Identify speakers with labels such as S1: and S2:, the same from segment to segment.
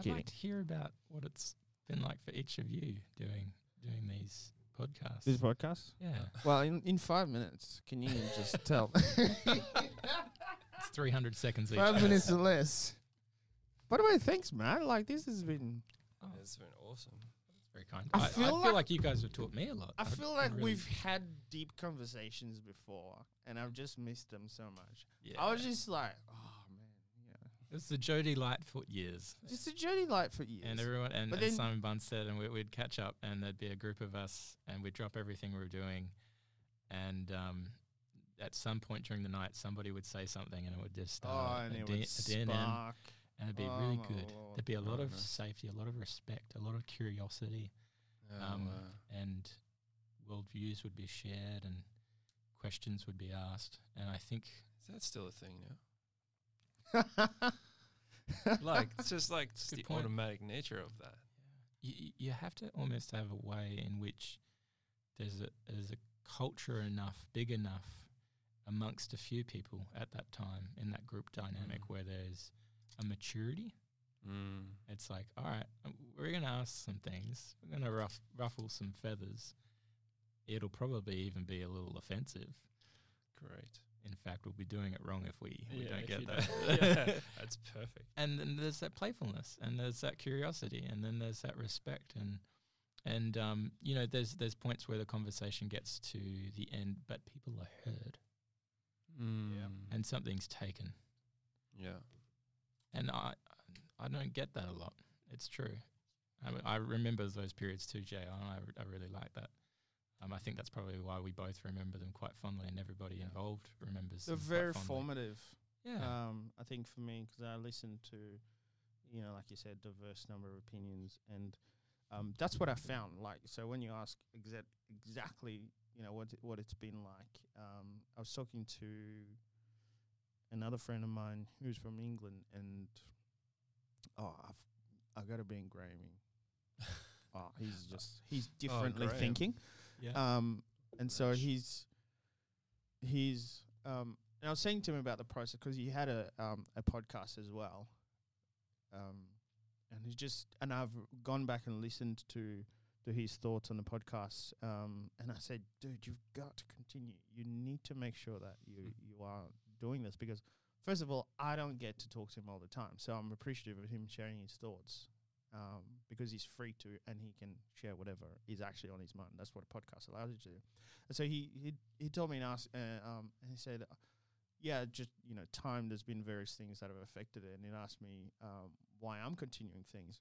S1: I'd
S2: Kidding.
S1: like to hear about what it's been like for each of you doing doing these podcasts.
S2: This podcast.
S1: yeah,
S3: Well, in, in five minutes, can you just tell?
S1: it's 300 seconds each.
S3: five minutes or less. By the way, thanks, man. Like this has been.
S1: Oh,
S4: It's been awesome.
S1: that's very kind.
S3: I
S1: I, I
S3: feel
S1: feel,
S3: like-
S1: like, you guys have taught me a lot.
S3: I
S1: I'd-
S3: feel like
S1: really-
S3: we've had deep conversations before, and I've just missed them so much.
S1: Yeah.
S3: I was just like, oh man, yeah,
S1: It was the Jody Lightfoot years.
S3: It's the journey Lightfoot years.
S1: And everyone and, and Simon Bunstead and we, we'd catch up and there'd be a group of us and we'd drop everything we were doing and um, at some point during the night somebody would say something and it would just
S3: oh, and it would spark.
S1: and it'd be
S3: Oh
S1: really good.
S3: lord.
S1: There'd be a lot
S4: Oh,
S1: of
S4: no.
S1: safety, a lot of respect, a lot of curiosity,
S4: Oh,
S1: um,
S4: wow.
S1: and worldviews would be shared and questions would be asked. And I think
S4: Is that still a thing now? like it's just like just the
S1: point.
S4: automatic nature of that.
S1: you, you have to almost have a way in which there's a there's a culture enough, big enough amongst a few people at that time in that group dynamic
S4: Mm.
S1: where there's a maturity.
S4: Mm.
S1: It's like, all right, um, we're going to ask some things. We're going to ruff, ruffle some feathers. It'll probably even be a little offensive.
S4: Great.
S1: In fact, we'll be doing it wrong if we, we don't
S4: if
S1: get
S4: you
S1: that.
S4: yeah, that's perfect.
S1: and then there's that playfulness and there's that curiosity and then there's that respect and and um, you know there's there's points where the conversation gets to the end but people are heard
S4: Mm.
S1: and something's taken
S4: yeah.
S1: and I I don't get that a lot it's true I, mean, I remember those periods too Jay and I, r- I really like that um, I think that's probably why we both remember them quite fondly and everybody
S3: Yeah.
S1: involved remembers
S3: They're
S1: them
S3: very
S1: quite
S3: formative.
S1: yeah
S3: Um, I think for me, because I listened to, you know, like you said, diverse number of opinions, and um, that's what I found. Like, so when you ask exact exactly, you know, what it- what it's been like, um, I was talking to another friend of mine who's from England, and oh, I've I got to be in Graham. oh, he's just he's differently
S4: Graham.
S3: thinking.
S1: Yeah
S3: Um, and so he's he's um, and I was saying to him about the process because he had a um a podcast as well. Um, and he just and I've gone back and listened to to his thoughts on the podcast. Um, and I said, dude, you've got to continue. You need to make sure that you you are doing this because first of all, I don't get to talk to him all the time, so I'm appreciative of him sharing his thoughts um, because he's free to and he can share whatever is actually on his mind. That's what a podcast allows you to do. And so he he he told me and asked, uh, um, and he said, yeah, just you know, time. There's been various things that have affected it, and he asked me um, why I'm continuing things.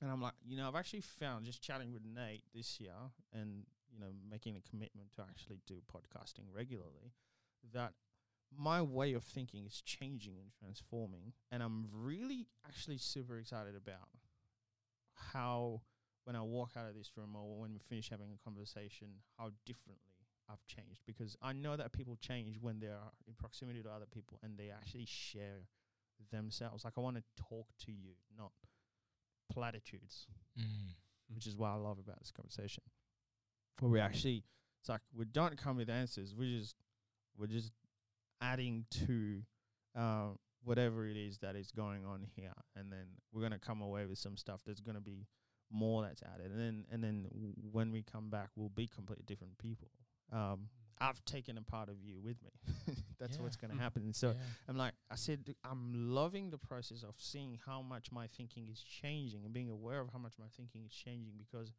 S3: And I'm like, you know, I've actually found just chatting with Nate this year and, you know, making a commitment to actually do podcasting regularly that my way of thinking is changing and transforming. And I'm really actually super excited about how, when I walk out of this room or when we finish having a conversation, how differently I've changed. Because I know that people change when they are in proximity to other people and they actually share themselves. Like, I want to talk to you, not platitudes
S1: mm.
S3: which is what I love about this conversation. Where we actually, it's like we don't come with answers. We just, we're just adding to uh, whatever it is that is going on here, and then we're gonna come away with some stuff that's gonna be more that's added, and then and then when we come back, we'll be completely different people. Um, mm. I've taken a part of you with me. that's what's gonna mm. happen. So
S1: yeah.
S3: I'm like, I said, I'm loving the process of seeing how much my thinking is changing and being aware of how much my thinking is changing because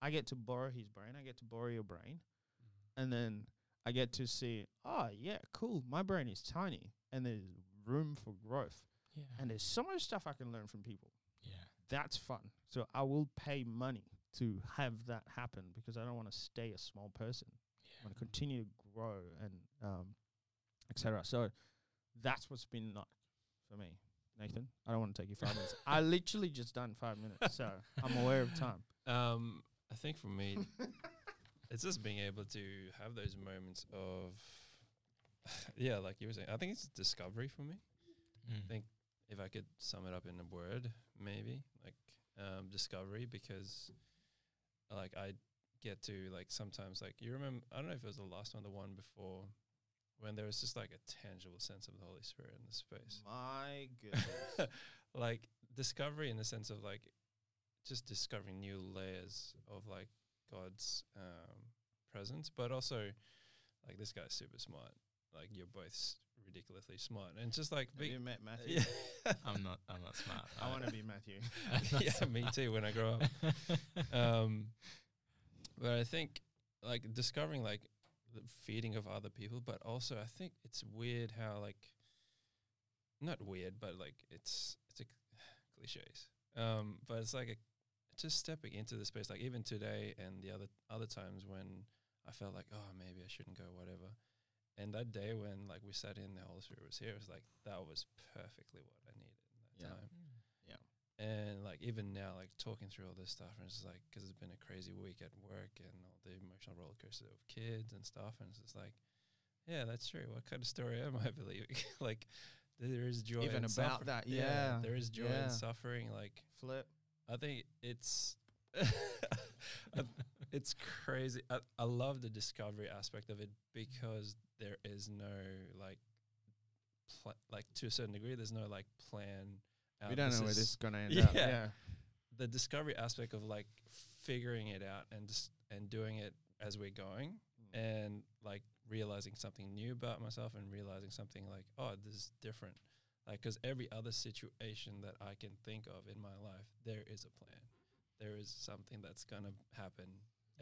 S3: I get to borrow his brain, I get to borrow your brain, mm. and then I get to see, oh, yeah, cool, my brain is tiny and there's room for growth.
S1: yeah.
S3: And there's so much stuff I can learn from people.
S1: yeah.
S3: That's fun. So I will pay money to have that happen because I don't want to stay a small person. I want to continue to grow and um, etc. So that's what's been like for me, Nathan. I don't want to take you five minutes. I literally just done five minutes, so I'm aware of time.
S4: Um, I think for me, it's just being able to have those moments of, yeah, like you were saying. I think it's discovery for me.
S1: Mm.
S4: think if I could sum it up in a word, maybe like um, discovery, because like I get to like sometimes like you remember I don't know if it was the last one, the one before, when there was just like a tangible sense of the Holy Spirit in the space.
S3: My goodness.
S4: like discovery in the sense of like just discovering new layers of like God's um, presence, but also like this guy's super smart. Like you're both ridiculously smart, and just like
S3: Have
S4: be,
S3: you met Matthew?
S4: yeah,
S1: I'm not. I'm not smart.
S3: I want to be Matthew.
S4: yeah, me too. When I grow up, um, but I think like discovering like the feeding of other people, but also I think it's weird how like not weird, but like it's it's a cliches. Um, but it's like a just stepping into the space. Like even today and the other other times when I felt like oh maybe I shouldn't go whatever. And that day when like we sat in, the Holy Spirit was here. It was like that was perfectly what I needed in that
S3: Yeah.
S4: time.
S1: Mm.
S4: And like even now, like talking through all this stuff, and it's like because it's been a crazy week at work and all the emotional roller coaster of kids and stuff, and it's just like, yeah, that's true. What kind of story am I believing? like there is joy
S3: Even
S4: in
S3: about
S4: suffer-
S3: that, yeah,
S4: there is joy
S3: yeah.
S4: in suffering. Like
S3: Flip.
S4: I think it's I- it's crazy. I, I love the discovery aspect of it because there is no like pl- like to a certain degree, there's no like plan.
S3: Uh,
S4: we
S3: don't
S4: This
S3: know where this is going to end
S4: Yeah.
S3: up. Yeah.
S4: the discovery aspect of like figuring it out and just and doing it as we're going hmm. and like realizing something new about myself and realizing something like oh this is different like because every other situation that i can think of in my life there is a plan there is something that's going to happen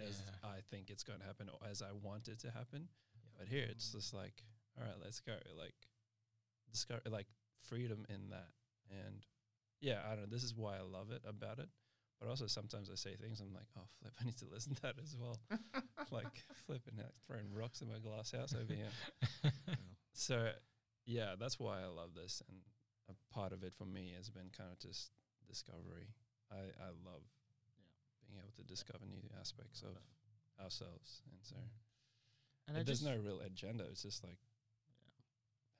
S4: as
S1: Yeah.
S4: i think it's going to happen or as i want it to happen. But here it's just like all right let's go like discover like freedom in that. And yeah i don't know this is why i love it about it. But also sometimes i say things i'm like oh flip i need to listen to that as well. Like flipping out throwing rocks in my glass house over here. So yeah that's why i love this. And a part of it for me has been kind of just discovery. I i love being able to discover new aspects of ourselves and so
S3: And
S4: but
S3: I
S4: there's no real agenda it's just like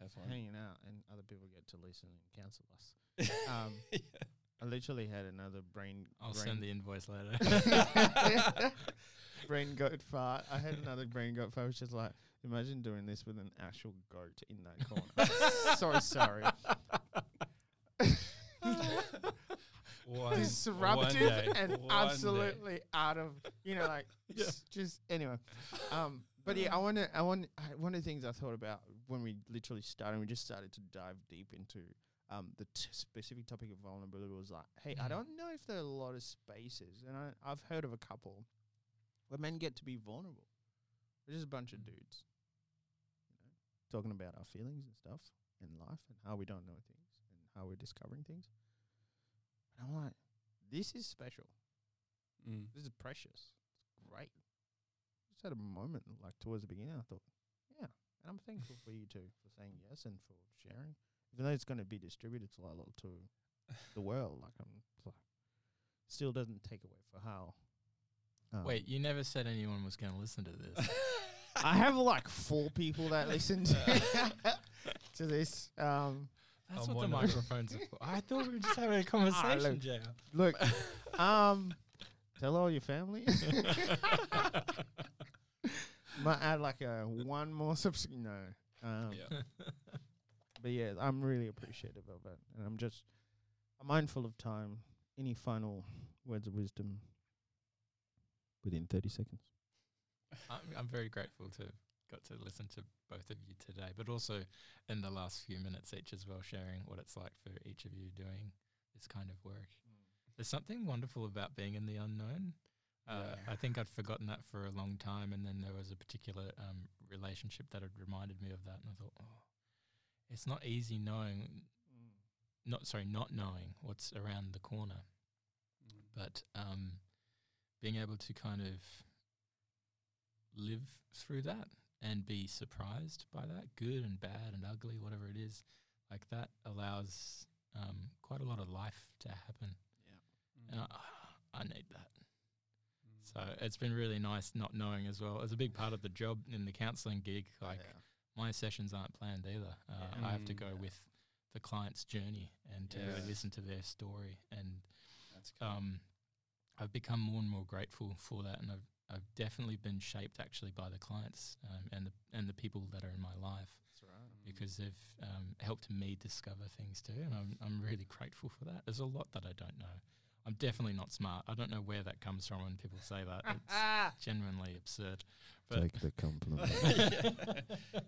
S4: have fun
S3: hanging out, and other people get to listen and counsel us. Um, I literally had another brain.
S1: I'll
S3: brain
S1: send the invoice later.
S3: brain goat fart. I had another brain goat fart. I was just like, imagine doing this with an actual goat in that corner. so sorry.
S4: One,
S3: Disruptive and
S4: one day.
S3: absolutely out of you know like
S1: Yeah.
S3: just anyway. Um, but yeah, I want to. I want I, one of the things I thought about when we literally started. We just started to dive deep into um, the t- specific topic of vulnerability. Was like, hey, I
S1: Mhm.
S3: don't know if there are a lot of spaces, and I, I've heard of a couple where men get to be vulnerable. They're just a bunch of
S1: Mm.
S3: dudes, you know, talking about our feelings and stuff in life and how we don't know things and how we're discovering things. And I'm like, this is special.
S4: Mm.
S3: This is precious. It's great. Just had a moment like towards the beginning. I thought, yeah, and I'm thankful for you too for saying yes and for sharing. Even though it's going to be distributed to, like, to the world, like I'm like, still doesn't take away for how. um,
S1: Wait, you never said anyone was going to listen to this.
S3: I have like four people that listen to, to this. Um,
S1: That's
S4: I'm
S1: what the
S4: one of them.
S1: microphones are for. I thought we were just having a conversation, JR.
S3: look, um, tell all your family. Might add like a one more subs. No, um,
S4: yeah.
S3: but yeah, I'm really appreciative of it, and I'm just I'm mindful of time. Any final words of wisdom within 30 seconds?
S1: I'm, I'm very grateful to have got to listen to both of you today, but also in the last few minutes each as well, sharing what it's like for each of you doing this kind of work. There's something wonderful about being in the unknown. Uh,
S3: Yeah.
S1: I think I'd forgotten that for a long time, and then there was a particular um, relationship that had reminded me of that, and I thought, oh, it's not easy knowing, not sorry, not knowing what's around the corner but um, being able to kind of live through that and be surprised by that, good and bad and ugly, whatever it is, like that allows um, quite a lot of life to happen. Yeah. And I, I need that. So it's been really nice not knowing as well. It's a big part of the job in the counselling gig. Like my sessions aren't planned either. Uh,
S3: Yeah.
S1: I have to
S4: Mm.
S1: go
S3: Yeah.
S1: with the client's journey and to really listen to their story and
S4: That's cool.
S1: um, I've become more and more grateful for that, and I've I've definitely been shaped actually by the clients um, and the and the people that are in my life
S3: That's right.
S1: because they've um, helped me discover things too, and I'm I'm really grateful for that. There's a lot that I don't know. I'm definitely not smart. I don't know where that comes from when people say that. It's genuinely absurd. But
S2: Take the compliment.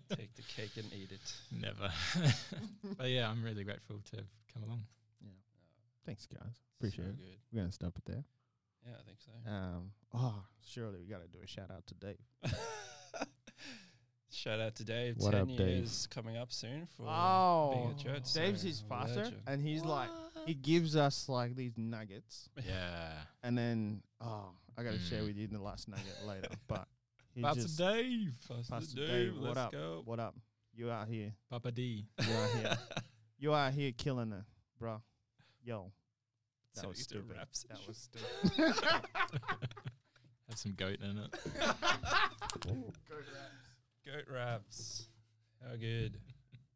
S4: Take the cake and eat it.
S1: never. but yeah, I'm really grateful to have come along. Yeah.
S3: Thanks, guys. Appreciate
S4: so
S3: it.
S4: good.
S3: We're gonna stop it there.
S4: Yeah, I think so.
S3: Um, oh, surely we got to do a shout out to Dave.
S4: Shout out to Dave.
S2: What
S4: Ten
S2: up, Dave?
S4: years coming up soon for
S3: Oh,
S4: being at church. so
S3: Dave's his pastor,
S4: legend.
S3: and he's like, he gives us like these nuggets,
S1: Yeah.
S3: and then oh, I got to share
S1: Mm.
S3: with you the last nugget later. But he
S1: Pastor
S3: just,
S1: Dave.
S4: Pastor,
S3: Pastor
S4: Dave,
S3: Dave, what
S4: let's
S3: up?
S4: go.
S3: what up? You out here?
S1: Papa D.
S3: You out here? you out here killing it, bro? Yo, that
S4: So
S3: was
S4: you do
S3: stupid.
S4: raps.
S3: That was stupid.
S1: Have some goat in it.
S4: Goat raps. How good.